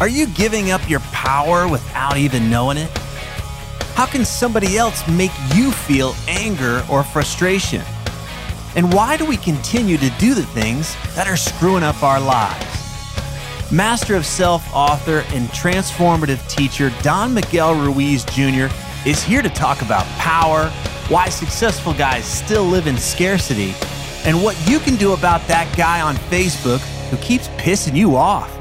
Are you giving up your power without even knowing it? How can somebody else make you feel anger or frustration? And why do we continue to do the things that are screwing up our lives? Mastery of Self author and transformative teacher Don Miguel Ruiz Jr. is here to talk about power, why successful guys still live in scarcity, and what you can do about that guy on Facebook who keeps pissing you off.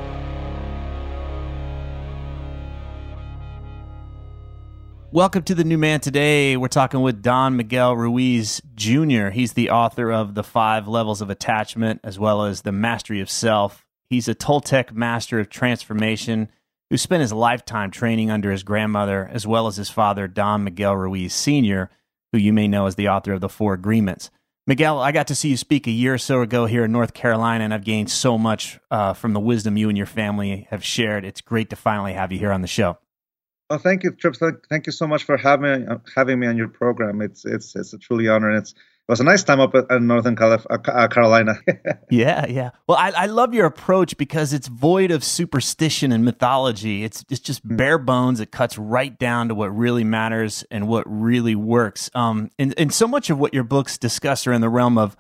Welcome to the New Man today. We're talking with Don Miguel Ruiz Jr. He's the author of The Five Levels of Attachment as well as The Mastery of Self. He's a Toltec master of transformation who spent his lifetime training under his grandmother as well as his father, Don Miguel Ruiz Sr., who you may know as the author of The Four Agreements. Miguel, I got to see you speak a year or so ago here in North Carolina, and I've gained so much uh, from the wisdom you and your family have shared. It's great to finally have you here on the show. Oh, thank you, Trips. Thank you so much for having having me on your program. It's it's it's a truly honor, and it's it was a nice time up in Northern Calif- uh, uh Carolina. yeah, yeah. Well, I, I love your approach because it's void of superstition and mythology. It's it's just mm. bare bones. It cuts right down to what really matters and what really works. Um, and and so much of what your books discuss are in the realm of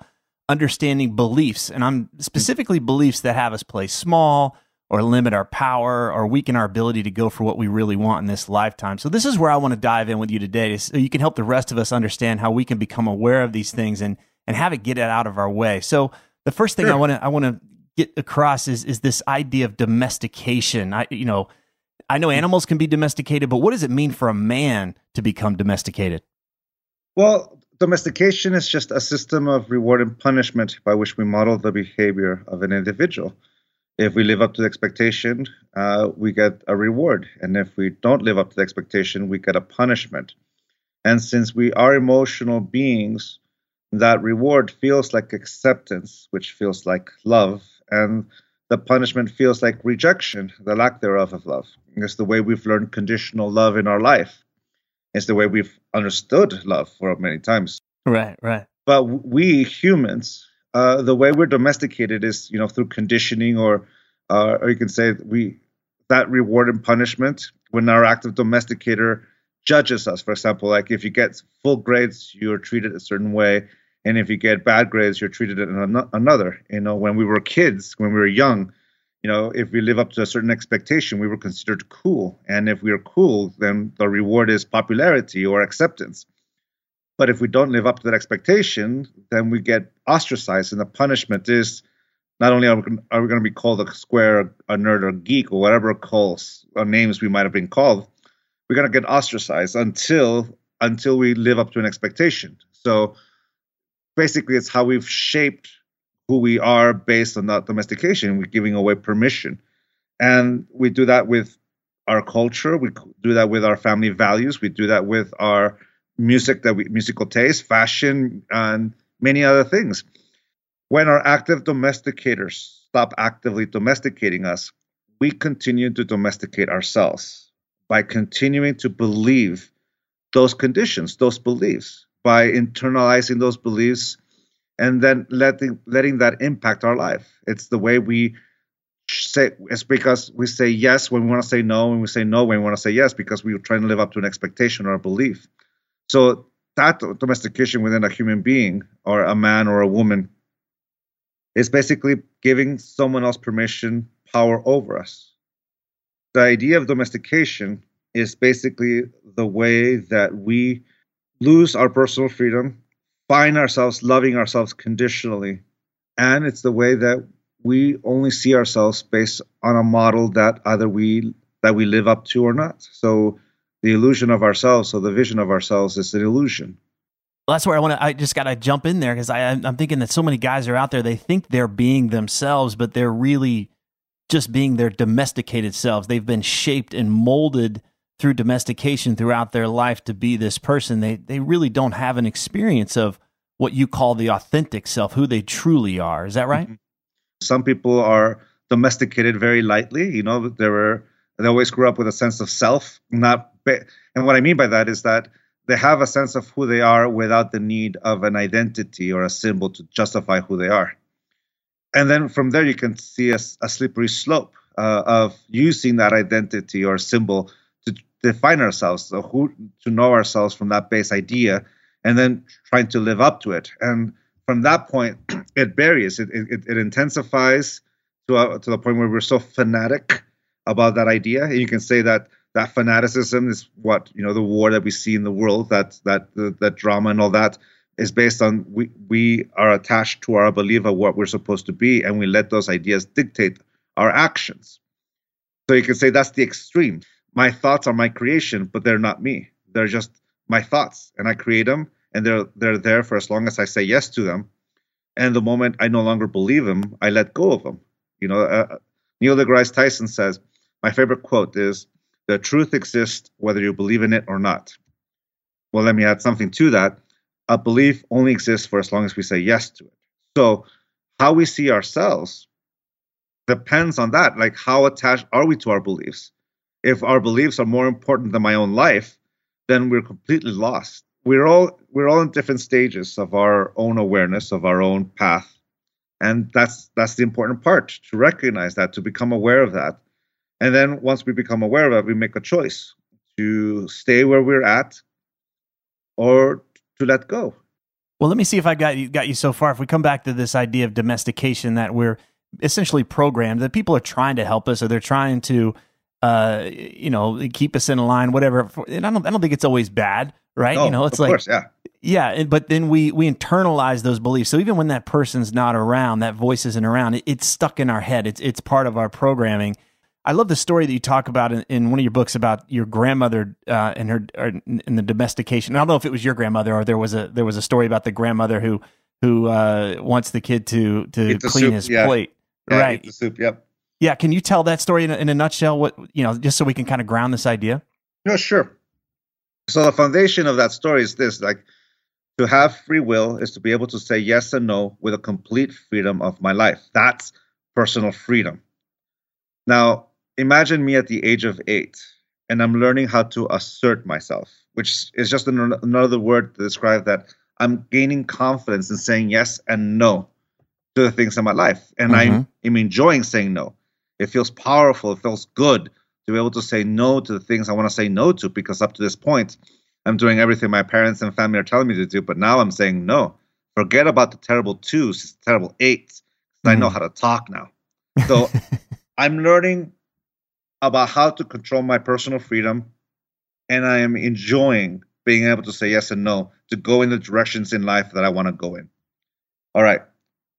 understanding beliefs, and I'm specifically beliefs that have us play small or limit our power or weaken our ability to go for what we really want in this lifetime. So this is where I want to dive in with you today so you can help the rest of us understand how we can become aware of these things and and have it get it out of our way. So the first thing sure. I want to I want to get across is is this idea of domestication. I you know, I know hmm. animals can be domesticated, but what does it mean for a man to become domesticated? Well, domestication is just a system of reward and punishment by which we model the behavior of an individual if we live up to the expectation, uh, we get a reward. And if we don't live up to the expectation, we get a punishment. And since we are emotional beings, that reward feels like acceptance, which feels like love. And the punishment feels like rejection, the lack thereof of love. It's the way we've learned conditional love in our life. It's the way we've understood love for many times. Right, right. But we humans uh, the way we're domesticated is you know through conditioning or uh, or you can say we that reward and punishment when our active domesticator judges us. For example like if you get full grades you're treated a certain way and if you get bad grades you're treated in an- another. You know when we were kids when we were young you know if we live up to a certain expectation we were considered cool. And if we are cool then the reward is popularity or acceptance but if we don't live up to that expectation, then we get ostracized, and the punishment is not only are we, going to be called a square, a nerd, or geek, or whatever calls or names we might have been called, we're going to get ostracized until until we live up to an expectation. So basically, it's how we've shaped who we are based on that domestication. We're giving away permission, and we do that with our culture. We do that with our family values. We do that with our music that we musical taste, fashion, and many other things. When our active domesticators stop actively domesticating us, we continue to domesticate ourselves by continuing to believe those conditions, those beliefs, by internalizing those beliefs and then letting letting that impact our life. It's the way we say it's because we say yes when we want to say no and we say no when we want to say yes because we are trying to live up to an expectation or a belief. So that domestication within a human being or a man or a woman is basically giving someone else permission, power over us. The idea of domestication is basically the way that we lose our personal freedom, find ourselves loving ourselves conditionally, and it's the way that we only see ourselves based on a model that either we that we live up to or not. So the illusion of ourselves, so the vision of ourselves is an illusion. Well, that's where I want to. I just got to jump in there because I'm thinking that so many guys are out there. They think they're being themselves, but they're really just being their domesticated selves. They've been shaped and molded through domestication throughout their life to be this person. They they really don't have an experience of what you call the authentic self, who they truly are. Is that right? Mm-hmm. Some people are domesticated very lightly. You know, they were they always grew up with a sense of self, not. And what I mean by that is that they have a sense of who they are without the need of an identity or a symbol to justify who they are. And then from there, you can see a, a slippery slope uh, of using that identity or symbol to define ourselves, so who to know ourselves from that base idea, and then trying to live up to it. And from that point, it varies. It, it, it intensifies to, a, to the point where we're so fanatic about that idea. And you can say that that fanaticism is what you know the war that we see in the world that that that drama and all that is based on we we are attached to our belief of what we're supposed to be and we let those ideas dictate our actions. So you can say that's the extreme. My thoughts are my creation but they're not me. They're just my thoughts and i create them and they're they're there for as long as i say yes to them. And the moment i no longer believe them i let go of them. You know uh, neil degrasse tyson says my favorite quote is the truth exists whether you believe in it or not. Well, let me add something to that. A belief only exists for as long as we say yes to it. So, how we see ourselves depends on that. Like, how attached are we to our beliefs? If our beliefs are more important than my own life, then we're completely lost. We're all we're all in different stages of our own awareness of our own path, and that's that's the important part to recognize that, to become aware of that, and then once we become aware of it, we make a choice to stay where we're at or to let go. Well, let me see if I got you got you so far. If we come back to this idea of domestication that we're essentially programmed, that people are trying to help us or they're trying to uh, you know, keep us in line, whatever. And I don't I don't think it's always bad, right? No, you know, it's like course, yeah. Yeah, but then we we internalize those beliefs. So even when that person's not around, that voice isn't around, it, it's stuck in our head. It's it's part of our programming. I love the story that you talk about in, in one of your books about your grandmother uh, and her in the domestication. I don't know if it was your grandmother or there was a there was a story about the grandmother who who uh, wants the kid to to clean soup, his yeah. plate. Yeah, right. the soup. Yep. Yeah. Can you tell that story in a, in a nutshell? What you know, just so we can kind of ground this idea. No, sure. So the foundation of that story is this: like to have free will is to be able to say yes and no with a complete freedom of my life. That's personal freedom. Now, imagine me at the age of eight and I'm learning how to assert myself, which is just another word to describe that I'm gaining confidence in saying yes and no to the things in my life. And mm-hmm. I'm, enjoying saying no. It feels powerful. It feels good to be able to say no to the things I want to say no to because up to this point, I'm doing everything my parents and family are telling me to do. But now I'm saying no. Forget about the terrible twos, terrible 8s mm-hmm. I know mm-hmm. how to talk now. So I'm learning about how to control my personal freedom, and I am enjoying being able to say yes and no to go in the directions in life that I want to go in. All right,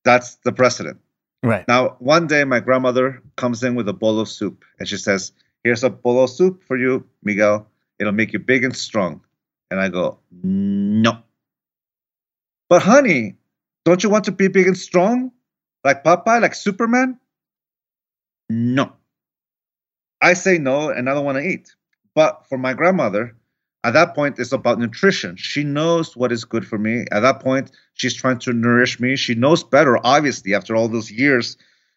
that's the precedent. Right. Now, one day my grandmother comes in with a bowl of soup and she says, Here's a bowl of soup for you, Miguel. It'll make you big and strong. And I go, No. But honey, don't you want to be big and strong? Like Popeye, like Superman? No. I say no and I don't want to eat. But for my grandmother, At that point, it's about nutrition. She knows what is good for me. At that point, she's trying to nourish me. She knows better, obviously, after all those years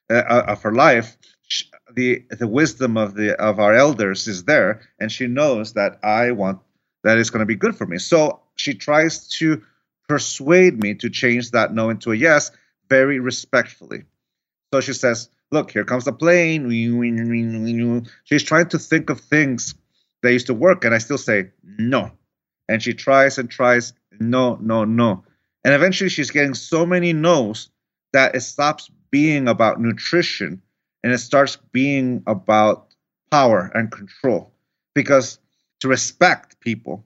uh, uh of her life. She, the the wisdom of the of our elders is there, and she knows that I want that is going to be good for me. So she tries to persuade me to change that no into a yes, very respectfully. So she says, "Look, here comes the plane." She's trying to think of things that used to work, and I still say no. And she tries and tries, no, no, no. And eventually she's getting so many no's that it stops being about nutrition and it starts being about power and control. Because to respect people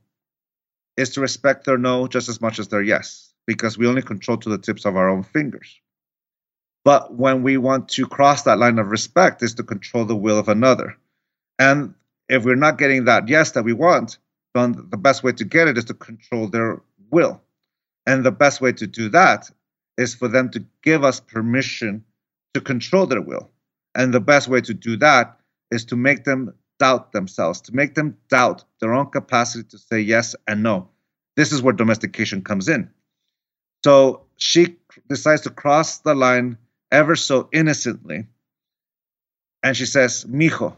is to respect their no just as much as their yes, because we only control to the tips of our own fingers. But when we want to cross that line of respect, is to control the will of another. And if we're not getting that yes that we want, then the best way to get it is to control their will. And the best way to do that is for them to give us permission to control their will. And the best way to do that is to make them doubt themselves, to make them doubt their own capacity to say yes and no. This is where domestication comes in. So she decides to cross the line ever so innocently. And she says, Mijo,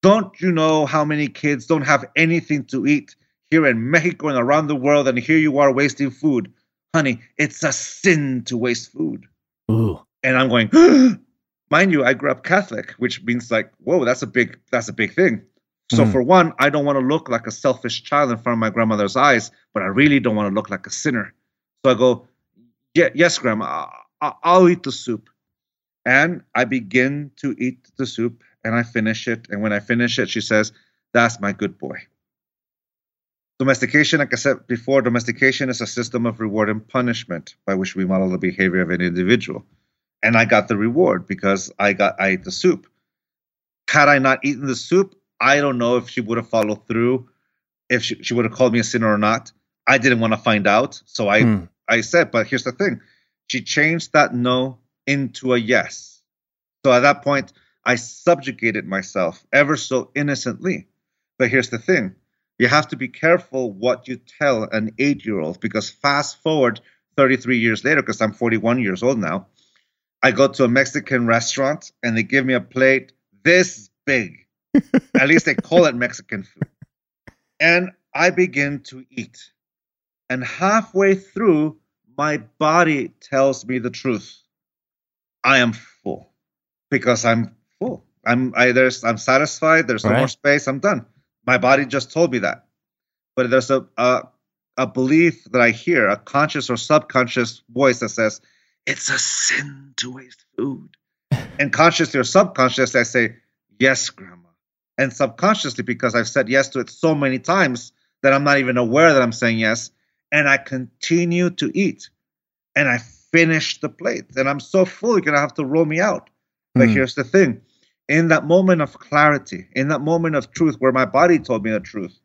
don't you know how many kids don't have anything to eat here in Mexico and around the world? And here you are wasting food. Honey, it's a sin to waste food. Ooh. And I'm going, mind you, I grew up Catholic, which means like, whoa, that's a big that's a big thing. So mm. for one, I don't want to look like a selfish child in front of my grandmother's eyes, but I really don't want to look like a sinner. So I go, yeah, yes, grandma, I'll eat the soup. And I begin to eat the soup and I finish it. And when I finish it, she says, That's my good boy. Domestication, like I said before, domestication is a system of reward and punishment by which we model the behavior of an individual. And I got the reward because I got I ate the soup. Had I not eaten the soup, I don't know if she would have followed through, if she, she would have called me a sinner or not. I didn't want to find out. So I hmm. I said, but here's the thing. She changed that no into a yes. So at that point, I subjugated myself ever so innocently. But here's the thing you have to be careful what you tell an eight year old because fast forward 33 years later, because I'm 41 years old now, I go to a Mexican restaurant and they give me a plate this big. At least they call it Mexican food. And I begin to eat. And halfway through, my body tells me the truth. I am full because I'm full. I'm I there's I'm satisfied. There's no right. more space. I'm done. My body just told me that. But there's a, a a belief that I hear, a conscious or subconscious voice that says, "It's a sin to waste food." and consciously or subconsciously, I say, "Yes, grandma." And subconsciously, because I've said yes to it so many times that I'm not even aware that I'm saying yes, and I continue to eat, and I finish the plate, and I'm so full you're gonna have to roll me out. But mm. here's the thing in that moment of clarity, in that moment of truth where my body told me the truth,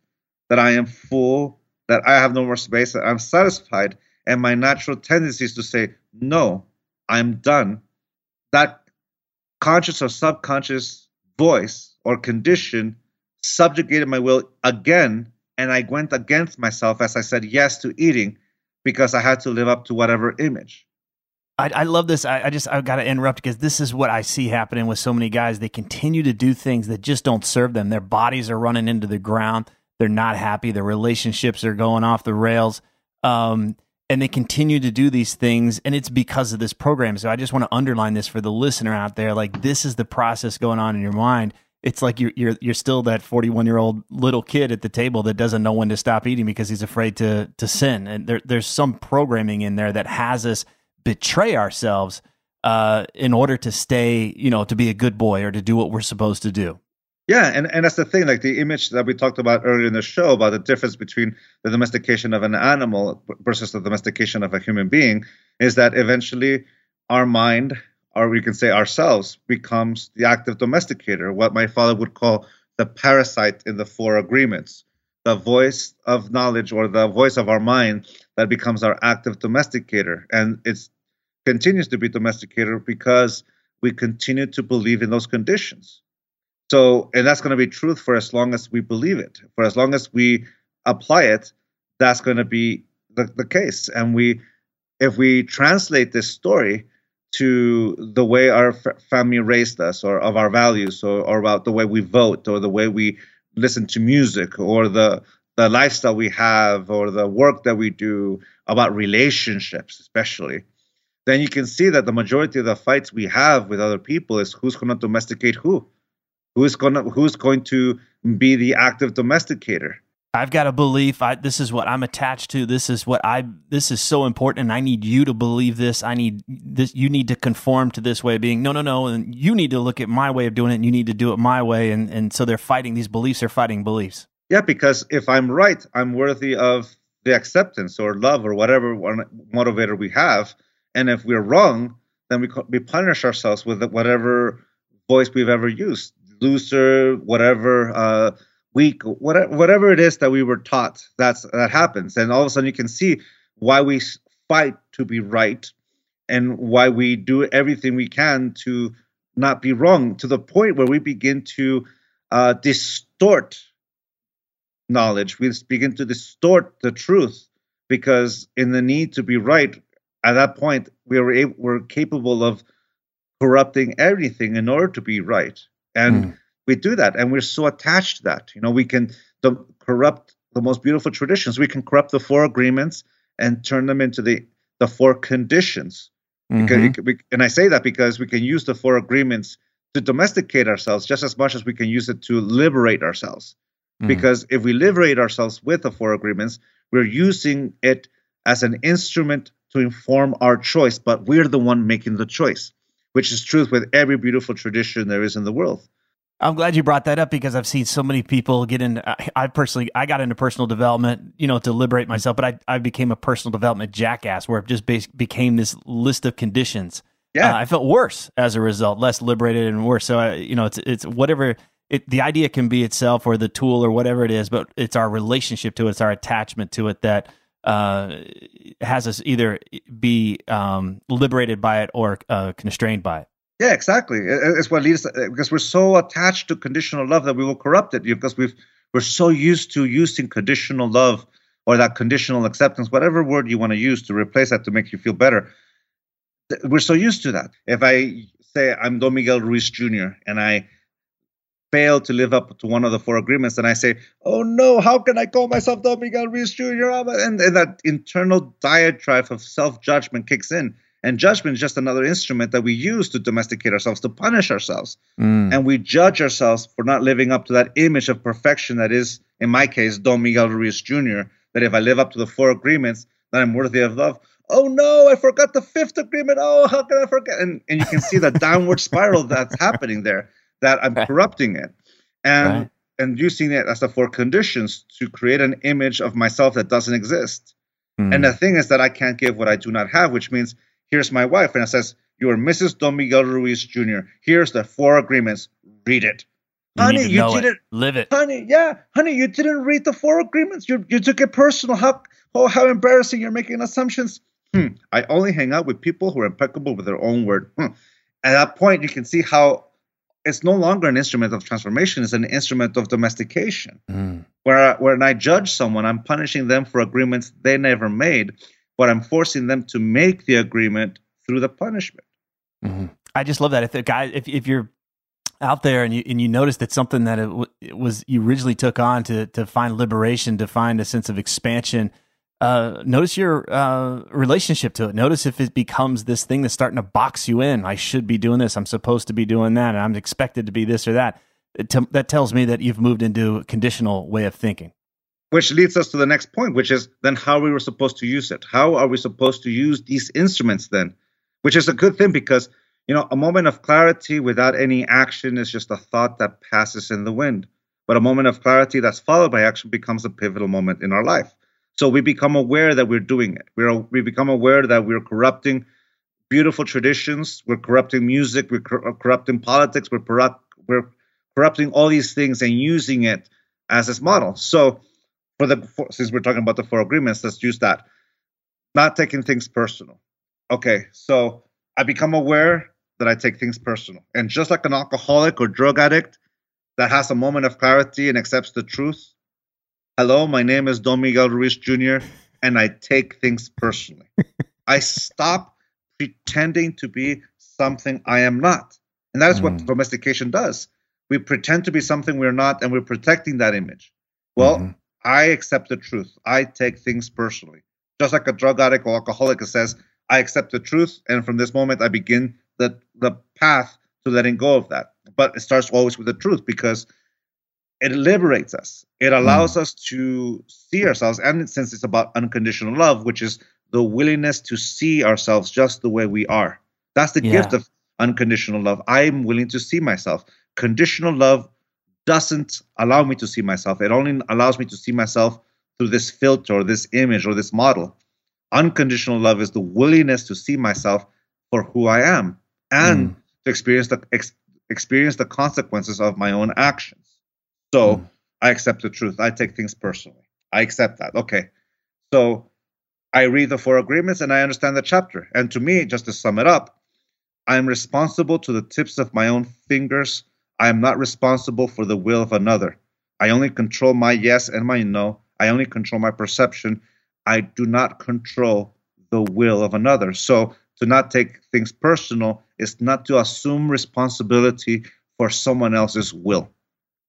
that I am full, that I have no more space, that I'm satisfied, and my natural tendency is to say, No, I'm done. That conscious or subconscious voice or condition subjugated my will again, and I went against myself as I said yes to eating because I had to live up to whatever image. I, I love this. I, I just I got to interrupt because this is what I see happening with so many guys. They continue to do things that just don't serve them. Their bodies are running into the ground. They're not happy. Their relationships are going off the rails. Um, and they continue to do these things and it's because of this program so i just want to underline this for the listener out there like this is the process going on in your mind it's like you're you're you're still that 41 year old little kid at the table that doesn't know when to stop eating because he's afraid to to sin and there, there's some programming in there that has us betray ourselves uh, in order to stay, you know, to be a good boy or to do what we're supposed to do. Yeah, and, and that's the thing, like the image that we talked about earlier in the show about the difference between the domestication of an animal versus the domestication of a human being is that eventually our mind, or we can say ourselves, becomes the active domesticator, what my father would call the parasite in the four agreements, the voice of knowledge or the voice of our mind that becomes our active domesticator. And it continues to be domesticated because we continue to believe in those conditions. So, and that's going to be truth for as long as we believe it, for as long as we apply it, that's going to be the, the case. And we, if we translate this story to the way our family raised us, or of our values, or, or about the way we vote, or the way we listen to music, or the the lifestyle we have, or the work that we do, about relationships, especially, then you can see that the majority of the fights we have with other people is who's going to domesticate who, who's going to who's going to be the active domesticator. I've got a belief. I, this is what I'm attached to. This is what I. This is so important, I need you to believe this. I need this. You need to conform to this way of being. No, no, no. And you need to look at my way of doing it, and you need to do it my way. And and so they're fighting these beliefs. They're fighting beliefs. Yeah, because if I'm right, I'm worthy of the acceptance or love or whatever motivator we have. And if we're wrong, then we we punish ourselves with whatever voice we've ever used, loser, whatever. Uh, weak, whatever, it is that we were taught, that's that happens, and all of a sudden you can see why we fight to be right, and why we do everything we can to not be wrong, to the point where we begin to uh, distort knowledge. We begin to distort the truth because in the need to be right, at that point we are able, we're capable of corrupting everything in order to be right, and. Mm we do that and we're so attached to that. You know we can the, corrupt the most beautiful traditions. We can corrupt the four agreements and turn them into the the four conditions. Mm-hmm. because, we, and i say that because we can use the four agreements to domesticate ourselves just as much as we can use it to liberate ourselves. Mm-hmm. because if we liberate ourselves with the four agreements we're using it as an instrument to inform our choice but we're the one making the choice which is truth with every beautiful tradition there is in the world I'm glad you brought that up because I've seen so many people get in. I, I, personally, I got into personal development, you know, to liberate myself, but I, I became a personal development jackass where it just became this list of conditions. Yeah, uh, I felt worse as a result, less liberated and worse. So, I, you know, it's it's whatever it, the idea can be itself or the tool or whatever it is, but it's our relationship to it, it's our attachment to it that uh, has us either be um, liberated by it or uh, constrained by it. Yeah, exactly. It's what leads to, because we're so attached to conditional love that we will corrupt it because we've we're so used to using conditional love or that conditional acceptance, whatever word you want to use to replace that to make you feel better. We're so used to that. If I say I'm Don Miguel Ruiz Jr. and I fail to live up to one of the four agreements, then I say, "Oh no, how can I call myself Don Miguel Ruiz Jr.?" And, and that internal diatribe of self judgment kicks in and judgment is just another instrument that we use to domesticate ourselves, to punish ourselves. Mm. And we judge ourselves for not living up to that image of perfection that is, in my case, Don Miguel Ruiz Jr., that if I live up to the four agreements, then I'm worthy of love. Oh no, I forgot the fifth agreement. Oh, how can I forget? And, and you can see the downward spiral that's happening there, that I'm corrupting it. And right. and using it as the four conditions to create an image of myself that doesn't exist. Mm. And the thing is that I can't give what I do not have, which means Here's my wife. And it says, You are Mrs. Don Miguel Ruiz Jr. Here's the four agreements. Read it. You honey, you didn't it. live it. Honey, yeah, honey, you didn't read the four agreements. You you took it personal. How oh how embarrassing! You're making assumptions. Hmm. I only hang out with people who are impeccable with their own word. Hmm. At that point, you can see how it's no longer an instrument of transformation; it's an instrument of domestication. Mm. Where when I judge someone, I'm punishing them for agreements they never made, but I'm forcing them to make the agreement through the punishment. Mm-hmm. I just love that. If the guy, if if you're out there and you and you notice that something that it, w- it was you originally took on to to find liberation, to find a sense of expansion. Uh, notice your uh, relationship to it. Notice if it becomes this thing that's starting to box you in. I should be doing this. I'm supposed to be doing that. And I'm expected to be this or that. T- that tells me that you've moved into a conditional way of thinking which leads us to the next point, which is then how we were supposed to use it. How are we supposed to use these instruments then? Which is a good thing because, you know, a moment of clarity without any action is just a thought that passes in the wind. But a moment of clarity that's followed by action becomes a pivotal moment in our life. So we become aware that we're doing it. We're, we become aware that we're corrupting beautiful traditions. We're corrupting music. We're corrupting politics. We're, corrupt, we're corrupting all these things and using it as this model. So for the for, since we're talking about the four agreements, let's use that. Not taking things personal. Okay, so I become aware that I take things personal, and just like an alcoholic or drug addict that has a moment of clarity and accepts the truth, Hello, my name is Don Miguel Ruiz Jr., and I take things personally. I stop pretending to be something I am not. And that is mm. what domestication does. We pretend to be something we're not, and we're protecting that image. Well, mm-hmm. I accept the truth. I take things personally. Just like a drug addict or alcoholic says, I accept the truth, and from this moment I begin the the path to letting go of that. But it starts always with the truth because it liberates us. It allows mm. us to see ourselves, and since it's about unconditional love, which is the willingness to see ourselves just the way we are. That's the yeah. gift of unconditional love. I'm willing to see myself. Conditional love doesn't allow me to see myself. It only allows me to see myself through this filter or this image or this model. Unconditional love is the willingness to see myself for who I am and mm. to experience the ex- experience the consequences of my own actions. So mm. I accept the truth. I take things personally. I accept that. Okay. So I read the four agreements and I understand the chapter. And to me, just to sum it up, I am responsible to the tips of my own fingers. I am not responsible for the will of another. I only control my yes and my no. I only control my perception. I do not control the will of another. So to not take things personal is not to assume responsibility for someone else's will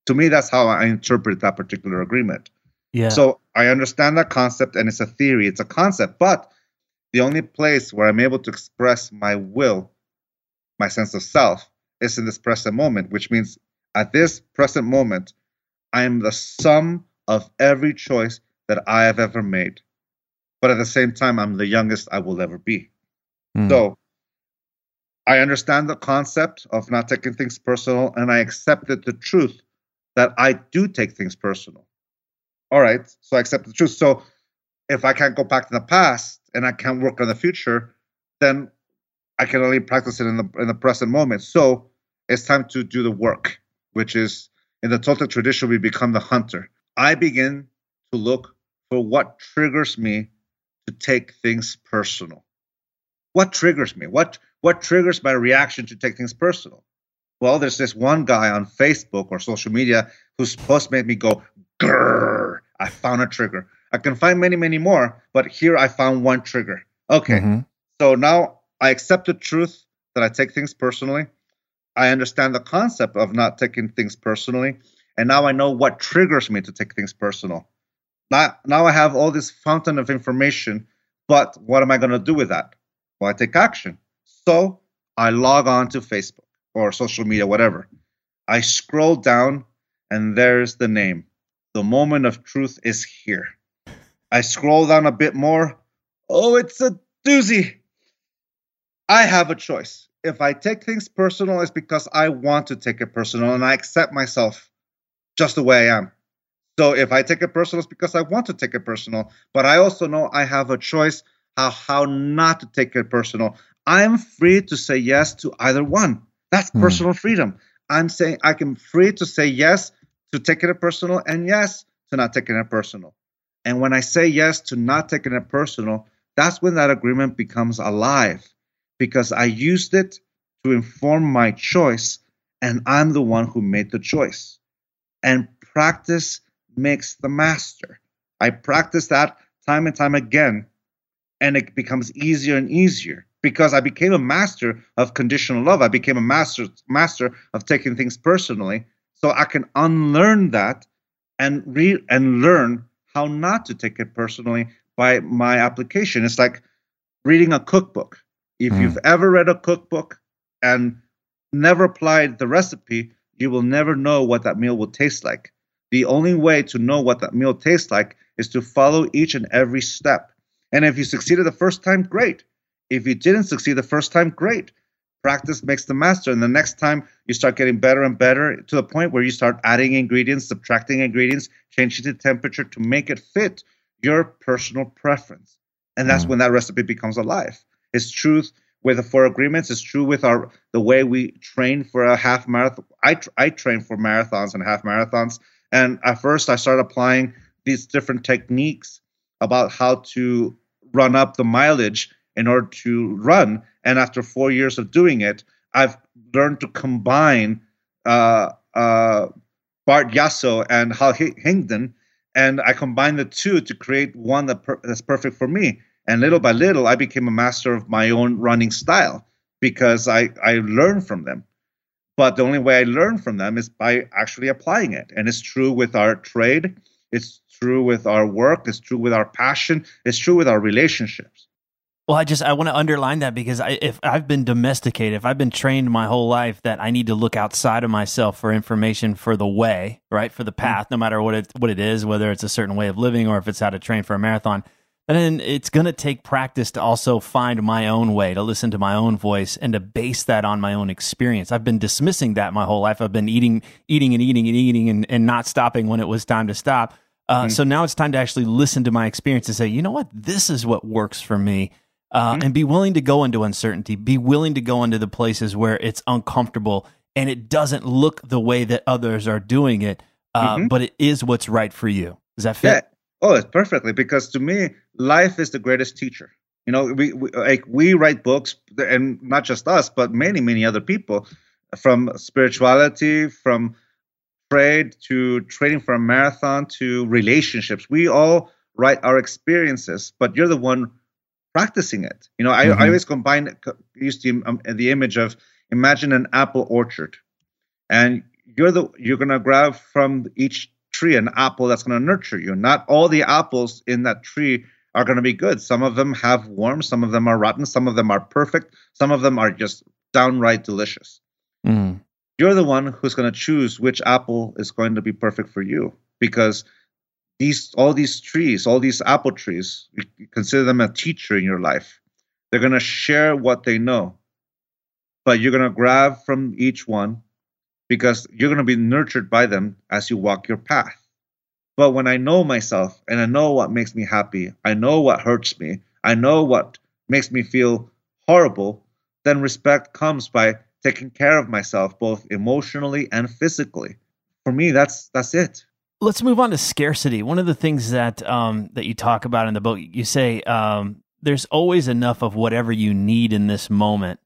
to me, that's how I interpret that particular agreement. Yeah. So I understand that concept, and it's a theory, it's a concept, but the only place where I'm able to express my will, my sense of self, is in this present moment, which means at this present moment, I am the sum of every choice that I have ever made. But at the same time, I'm the youngest I will ever be. Mm. So I understand the concept of not taking things personal, and I accepted the truth that I do take things personal. All right, so I accept the truth. So if I can't go back to the past and I can't work on the future, then I can only practice it in the in the present moment. So it's time to do the work, which is in the Toltec tradition, we become the hunter. I begin to look for what triggers me to take things personal. What triggers me? What what triggers my reaction to take things personal? Well, there's this one guy on Facebook or social media whose post made me go, grrr, I found a trigger. I can find many, many more, but here I found one trigger. Okay. Mm-hmm. So now I accept the truth that I take things personally. I understand the concept of not taking things personally. And now I know what triggers me to take things personal. Now, now I have all this fountain of information, but what am I going to do with that? Well, I take action. So I log on to Facebook or social media, whatever. I scroll down and there's the name. The moment of truth is here. I scroll down a bit more. Oh, it's a doozy. I have a choice. If I take things personal, it's because I want to take it personal and I accept myself just the way I am. So if I take it personal, it's because I want to take it personal. But I also know I have a choice how, how not to take it personal. I'm free to say yes to either one. That's mm. personal freedom. I'm saying I can free to say yes to taking it personal and yes to not taking it personal. And when I say yes to not taking it personal, that's when that agreement becomes alive because I used it to inform my choice and I'm the one who made the choice. And practice makes the master. I practice that time and time again, and it becomes easier and easier because I became a master of conditional love. I became a master master of taking things personally. So I can unlearn that and read and learn how not to take it personally by my application. It's like reading a cookbook. If mm. you've ever read a cookbook and never applied the recipe, you will never know what that meal will taste like. The only way to know what that meal tastes like is to follow each and every step. And if you succeeded the first time, great. If you didn't succeed the first time, great. Practice makes the master. And the next time you start getting better and better to the point where you start adding ingredients, subtracting ingredients, changing the temperature to make it fit your personal preference. And that's mm. when that recipe becomes alive. It's truth with the four agreements. It's true with our the way we train for a half marathon. I, I train for marathons and half marathons. And at first, I started applying these different techniques about how to run up the mileage in order to run. And after four years of doing it, I've learned to combine uh, uh, Bart Yasso and Hal Higdon and I combined the two to create one that per- that's perfect for me. And little by little, I became a master of my own running style because I I learned from them. But the only way I learn from them is by actually applying it. And it's true with our trade. It's true with our work. It's true with our passion. It's true with our relationships. Well, I just I want to underline that because I, if I've been domesticated, if I've been trained my whole life that I need to look outside of myself for information for the way, right, for the mm. path, no matter what it what it is, whether it's a certain way of living or if it's how to train for a marathon, and then it's going to take practice to also find my own way, to listen to my own voice, and to base that on my own experience. I've been dismissing that my whole life. I've been eating, eating, and eating and eating, and, and not stopping when it was time to stop. Uh, mm. So now it's time to actually listen to my experience and say, you know what, this is what works for me uh, mm-hmm. and be willing to go into uncertainty, be willing to go into the places where it's uncomfortable and it doesn't look the way that others are doing it, uh, mm-hmm. but it is what's right for you. Does that fit? Yeah. Oh, it's perfectly because to me, life is the greatest teacher. You know, we, we like we write books, and not just us, but many many other people, from spirituality, from trade to training for a marathon to relationships. We all write our experiences, but you're the one practicing it. You know, I, mm-hmm. I always combine used the um, the image of imagine an apple orchard, and you're the you're gonna grab from each tree an apple that's gonna nurture you. Not all the apples in that tree are gonna be good. Some of them have worms, some of them are rotten, some of them are perfect, some of them are just downright delicious. Mm. You're the one who's gonna choose which apple is going to be perfect for you because these all these trees, all these apple trees, you consider them a teacher in your life. They're going to share what they know, but you're going to grab from each one because you're going to be nurtured by them as you walk your path. But when I know myself and I know what makes me happy, I know what hurts me, I know what makes me feel horrible, then respect comes by taking care of myself both emotionally and physically. For me, that's that's it let's move on to scarcity. One of the things that um, that you talk about in the book, you say um, there's always enough of whatever you need in this moment,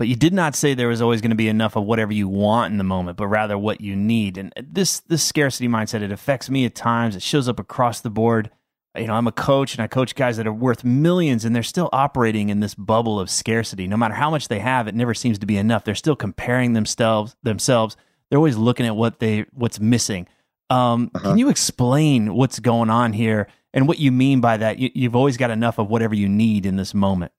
but you did not say there was always going to be enough of whatever you want in the moment, but rather what you need. And this this scarcity mindset it affects me at times. It shows up across the board. You know, I'm a coach and I coach guys that are worth millions and they're still operating in this bubble of scarcity. No matter how much they have, it never seems to be enough. They're still comparing themselves themselves. They're always looking at what they what's missing um, uh-huh. Can you explain what's going on here and what you mean by that? You, have always got enough of whatever you need in this moment.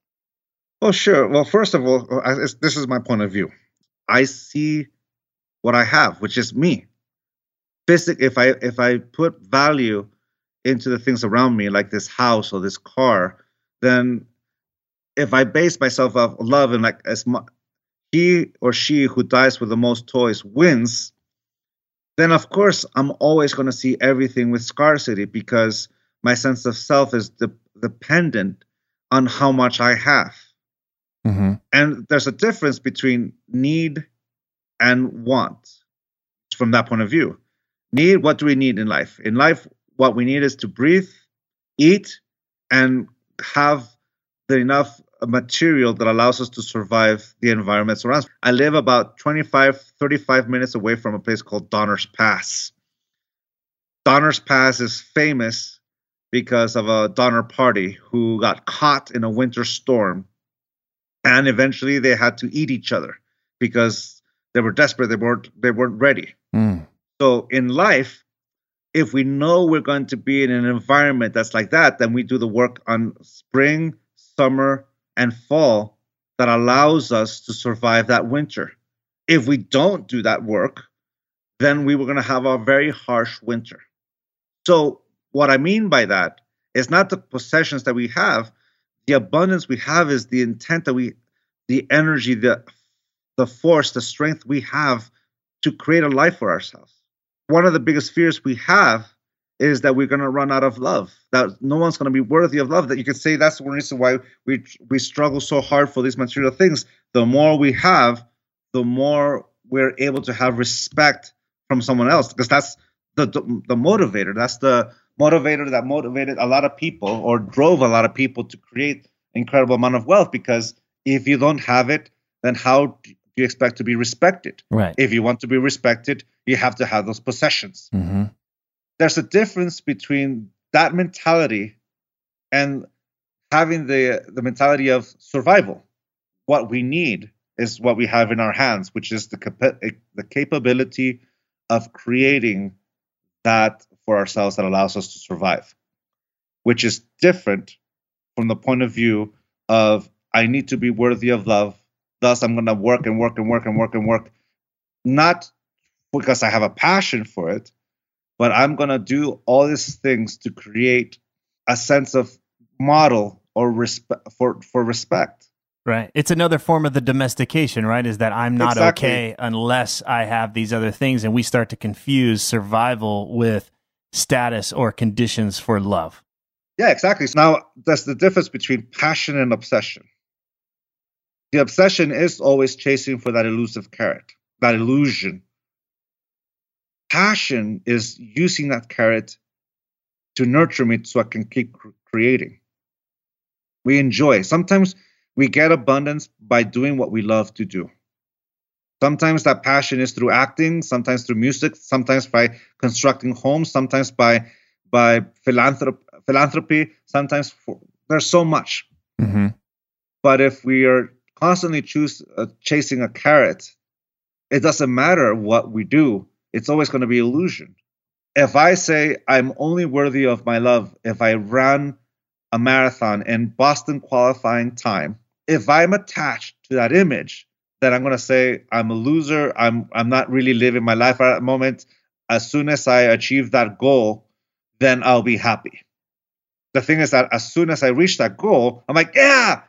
Well, sure. Well, first of all, uh, this is my point of view. I see what I have, which is me. Physic, if I if I put value into the things around me, like this house or this car, then if I base myself off love and like as much, he or she who dies with the most toys wins, then of course I'm always going to see everything with scarcity because my sense of self is de- dependent on how much I have. Mm-hmm. And there's a difference between need and want from that point of view. Need, what do we need in life? In life, what we need is to breathe, eat, and have the enough material that allows us to survive the environments around us. I live about 25, 35 minutes away from a place called Donner's Pass. Donner's Pass is famous because of a Donner party who got caught in a winter storm. And eventually they had to eat each other because they were desperate. They weren't, they weren't ready. Mm. So in life, if we know we're going to be in an environment that's like that, then we do the work on spring, summer, and fall that allows us to survive that winter. If we don't do that work, then we were going to have a very harsh winter. So, what I mean by that is not the possessions that we have, the abundance we have is the intent that we, the energy, the, the force, the strength we have to create a life for ourselves. One of the biggest fears we have is that we're going to run out of love that no one's going to be worthy of love that you could say that's one reason why we we struggle so hard for these material things the more we have the more we're able to have respect from someone else because that's the, the the motivator that's the motivator that motivated a lot of people or drove a lot of people to create incredible amount of wealth because if you don't have it then how do you expect to be respected? Right. If you want to be respected you have to have those possessions. Mm-hmm. There's a difference between that mentality and having the the mentality of survival. What we need is what we have in our hands, which is the capa- the capability of creating that for ourselves that allows us to survive, which is different from the point of view of I need to be worthy of love. Thus, I'm going to work and work and work and work and work, not because I have a passion for it, but I'm going to do all these things to create a sense of model or respect for for respect. Right. It's another form of the domestication, right? Is that I'm not Exactly. okay unless I have these other things and we start to confuse survival with status or conditions for love. Yeah, exactly. So now that's the difference between passion and obsession. The obsession is always chasing for that elusive carrot, that illusion. Passion is using that carrot to nurture me so I can keep creating. We enjoy. Sometimes we get abundance by doing what we love to do. Sometimes that passion is through acting, sometimes through music, sometimes by constructing homes, sometimes by by philanthrop- philanthropy, sometimes for, there's so much. Mm-hmm. But if we are constantly choose uh, chasing a carrot, it doesn't matter what we do. It's always going to be illusion. If I say I'm only worthy of my love if I run a marathon in Boston qualifying time, if I'm attached to that image, then I'm to say I'm a loser. I'm I'm not really living my life at that moment. As soon as I achieve that goal, then I'll be happy. The thing is that as soon as I reach that goal, I'm like, yeah,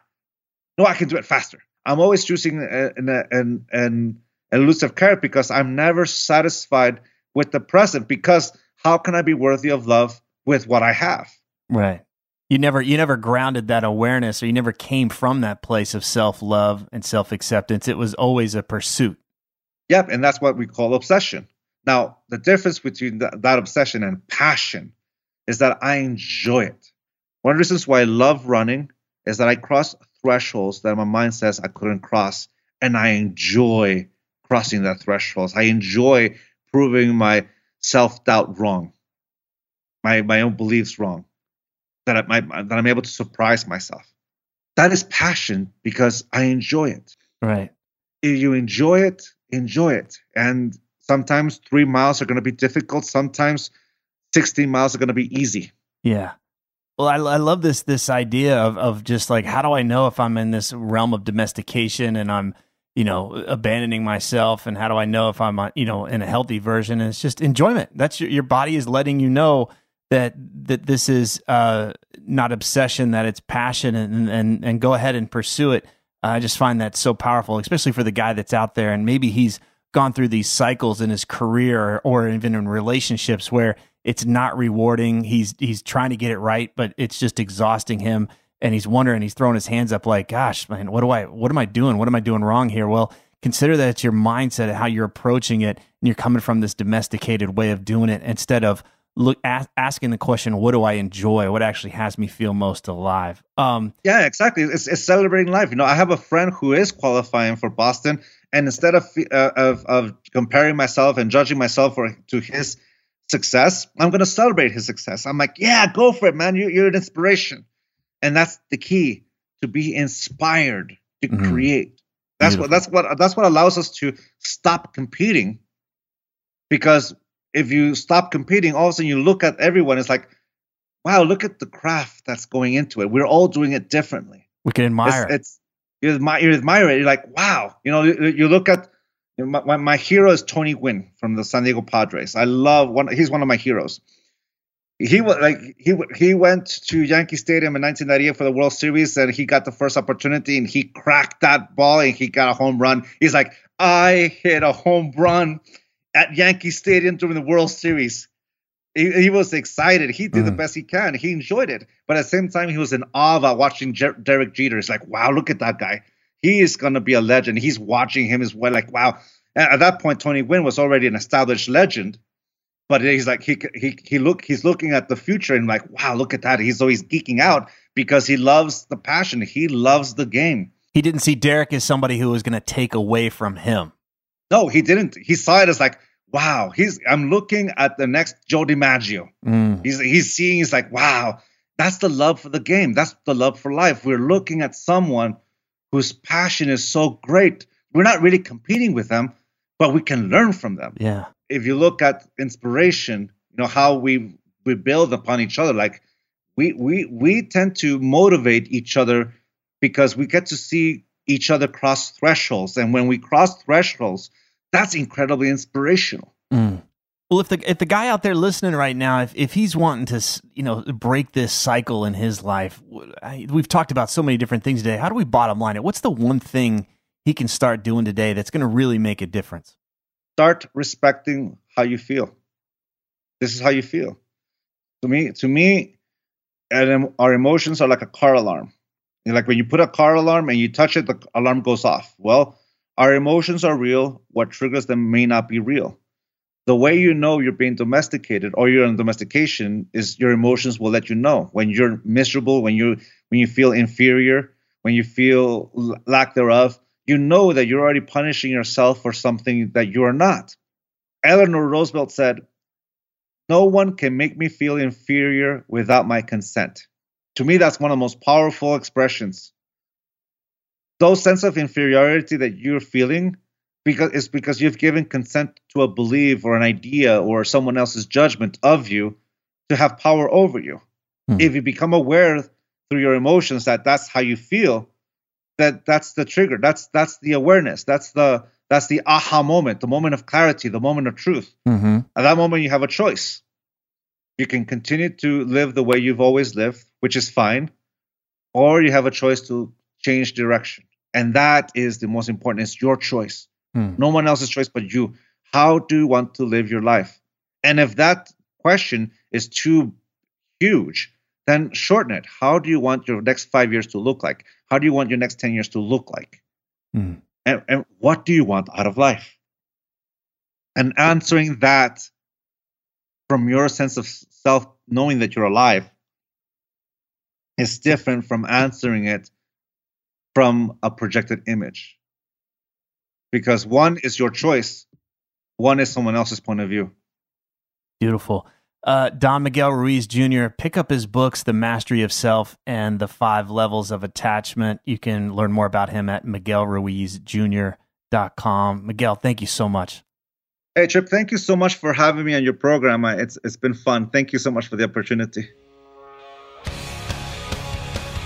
no, I can do it faster. I'm always choosing an, an, an elusive carrot because I'm never satisfied with the present. Because how can I be worthy of love with what I have? Right. You never you never grounded that awareness or you never came from that place of self-love and self-acceptance. It was always a pursuit. Yep, and that's what we call obsession. Now, the difference between th- that obsession and passion is that I enjoy it. One of the reasons why I love running is that I cross thresholds that my mind says I couldn't cross, and I enjoy crossing that thresholds. I enjoy proving my self doubt wrong, my my own beliefs wrong, that I, my, that I'm able to surprise myself. That is passion because I enjoy it Right. if you enjoy it, enjoy it. And sometimes three miles are going to be difficult. Sometimes 16 miles are going to be easy. Yeah. Well, I, I love this this idea of of just like how do I know if I'm in this realm of domestication and I'm you know abandoning myself and how do I know if I'm uh, you know in a healthy version? And it's just enjoyment. That's your your body is letting you know that that this is uh, not obsession, that it's passion, and and and go ahead and pursue it. I just find that so powerful, especially for the guy that's out there and maybe he's gone through these cycles in his career or even in relationships where it's not rewarding. He's he's trying to get it right, but it's just exhausting him. And he's wondering. He's throwing his hands up, like, "Gosh, man, what do I? What am I doing? What am I doing wrong here?" Well, consider that it's your mindset, how you're approaching it, and you're coming from this domesticated way of doing it instead of look asking the question, "What do I enjoy? What actually has me feel most alive?" Um, Yeah, exactly. It's, it's celebrating life. You know, I have a friend who is qualifying for Boston, and instead of uh, of, of comparing myself and judging myself for to his success, I'm going to celebrate his success. I'm like, yeah, go for it, man. You, you're an inspiration, and that's the key to be inspired to Mhm. create. That's Beautiful. what that's what that's what allows us to stop competing. Because if you stop competing, all of a sudden you look at everyone. It's like, wow, look at the craft that's going into it. We're all doing it differently. we can admire. It's, it's you admire, you admire it. You're like, wow. You know, you, you look at you know, my, my, my hero is Tony Gwynn from the San Diego Padres. I love one. He's one of my heroes. He was like he he went to Yankee Stadium in 1998 for the World Series, and he got the first opportunity, and he cracked that ball, and he got a home run. He's like, I hit a home run at Yankee Stadium during the World Series. He, he was excited. He did the Mm. best he can. He enjoyed it, but at the same time, he was in awe about watching Jer- Derek Jeter. It's like, wow, look at that guy. He is gonna be a legend. He's watching him as well. Like, wow. And at that point, Tony Gwynn was already an established legend. But he's like he he he look he's looking at the future and like wow look at that he's always geeking out because he loves the passion he loves the game he didn't see Derek as somebody who was going to take away from him. No he didn't he saw it as like wow, he's I'm looking at the next Joe DiMaggio. Mm. He's he's seeing, he's like, wow, that's the love for the game. That's the love for life. We're looking at someone whose passion is so great. We're not really competing with them, but we can learn from them. Yeah. If you look at inspiration, you know, how we we build upon each other, like we we we tend to motivate each other because we get to see each other cross thresholds. And when we cross thresholds, that's incredibly inspirational. Mm. Well, if the if the guy out there listening right now, if, if he's wanting to you know break this cycle in his life, we've talked about so many different things today. How do we bottom line it? What's the one thing he can start doing today that's going to really make a difference? Start respecting how you feel. This is how you feel. To me, to me, and our emotions are like a car alarm. Like when you put a car alarm and you touch it, the alarm goes off. Well, our emotions are real. What triggers them may not be real. The way you know you're being domesticated or you're in domestication is your emotions will let you know when you're miserable, when you when you feel inferior, when you feel lack thereof. You know that you're already punishing yourself for something that you are not. Eleanor Roosevelt said, "No one can make me feel inferior without my consent." To me, that's one of the most powerful expressions those sense of inferiority that you're feeling because it's because you've given consent to a belief or an idea or someone else's judgment of you to have power over you. Hmm. If you become aware through your emotions that that's how you feel, that that's the trigger. That's that's the awareness. That's the that's the aha moment, the moment of clarity, the moment of truth. Mm-hmm. At that moment, you have a choice. You can continue to live the way you've always lived, which is fine, or you have a choice to change direction. And that is the most important. It's your choice. Hmm. No one else's choice but you. How do you want to live your life? And if that question is too huge, then shorten it. How do you want your next five years to look like? How do you want your next 10 years to look like? Hmm. And, and what do you want out of life? And answering that from your sense of self, knowing that you're alive, is different from answering it from a projected image. Because one is your choice, one is someone else's point of view. Beautiful. Uh, Don Miguel Ruiz Jr., pick up his books, The Mastery of Self and The Five Levels of Attachment. You can learn more about him at miguelruizjr.com. Miguel, thank you so much. Hey, Tripp, thank you so much for having me on your program. It's, it's been fun. Thank you so much for the opportunity.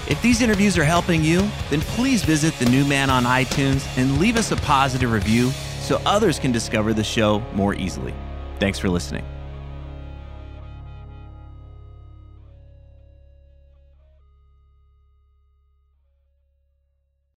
If these interviews are helping you, then please visit The New Man on iTunes and leave us a positive review so others can discover the show more easily. Thanks for listening.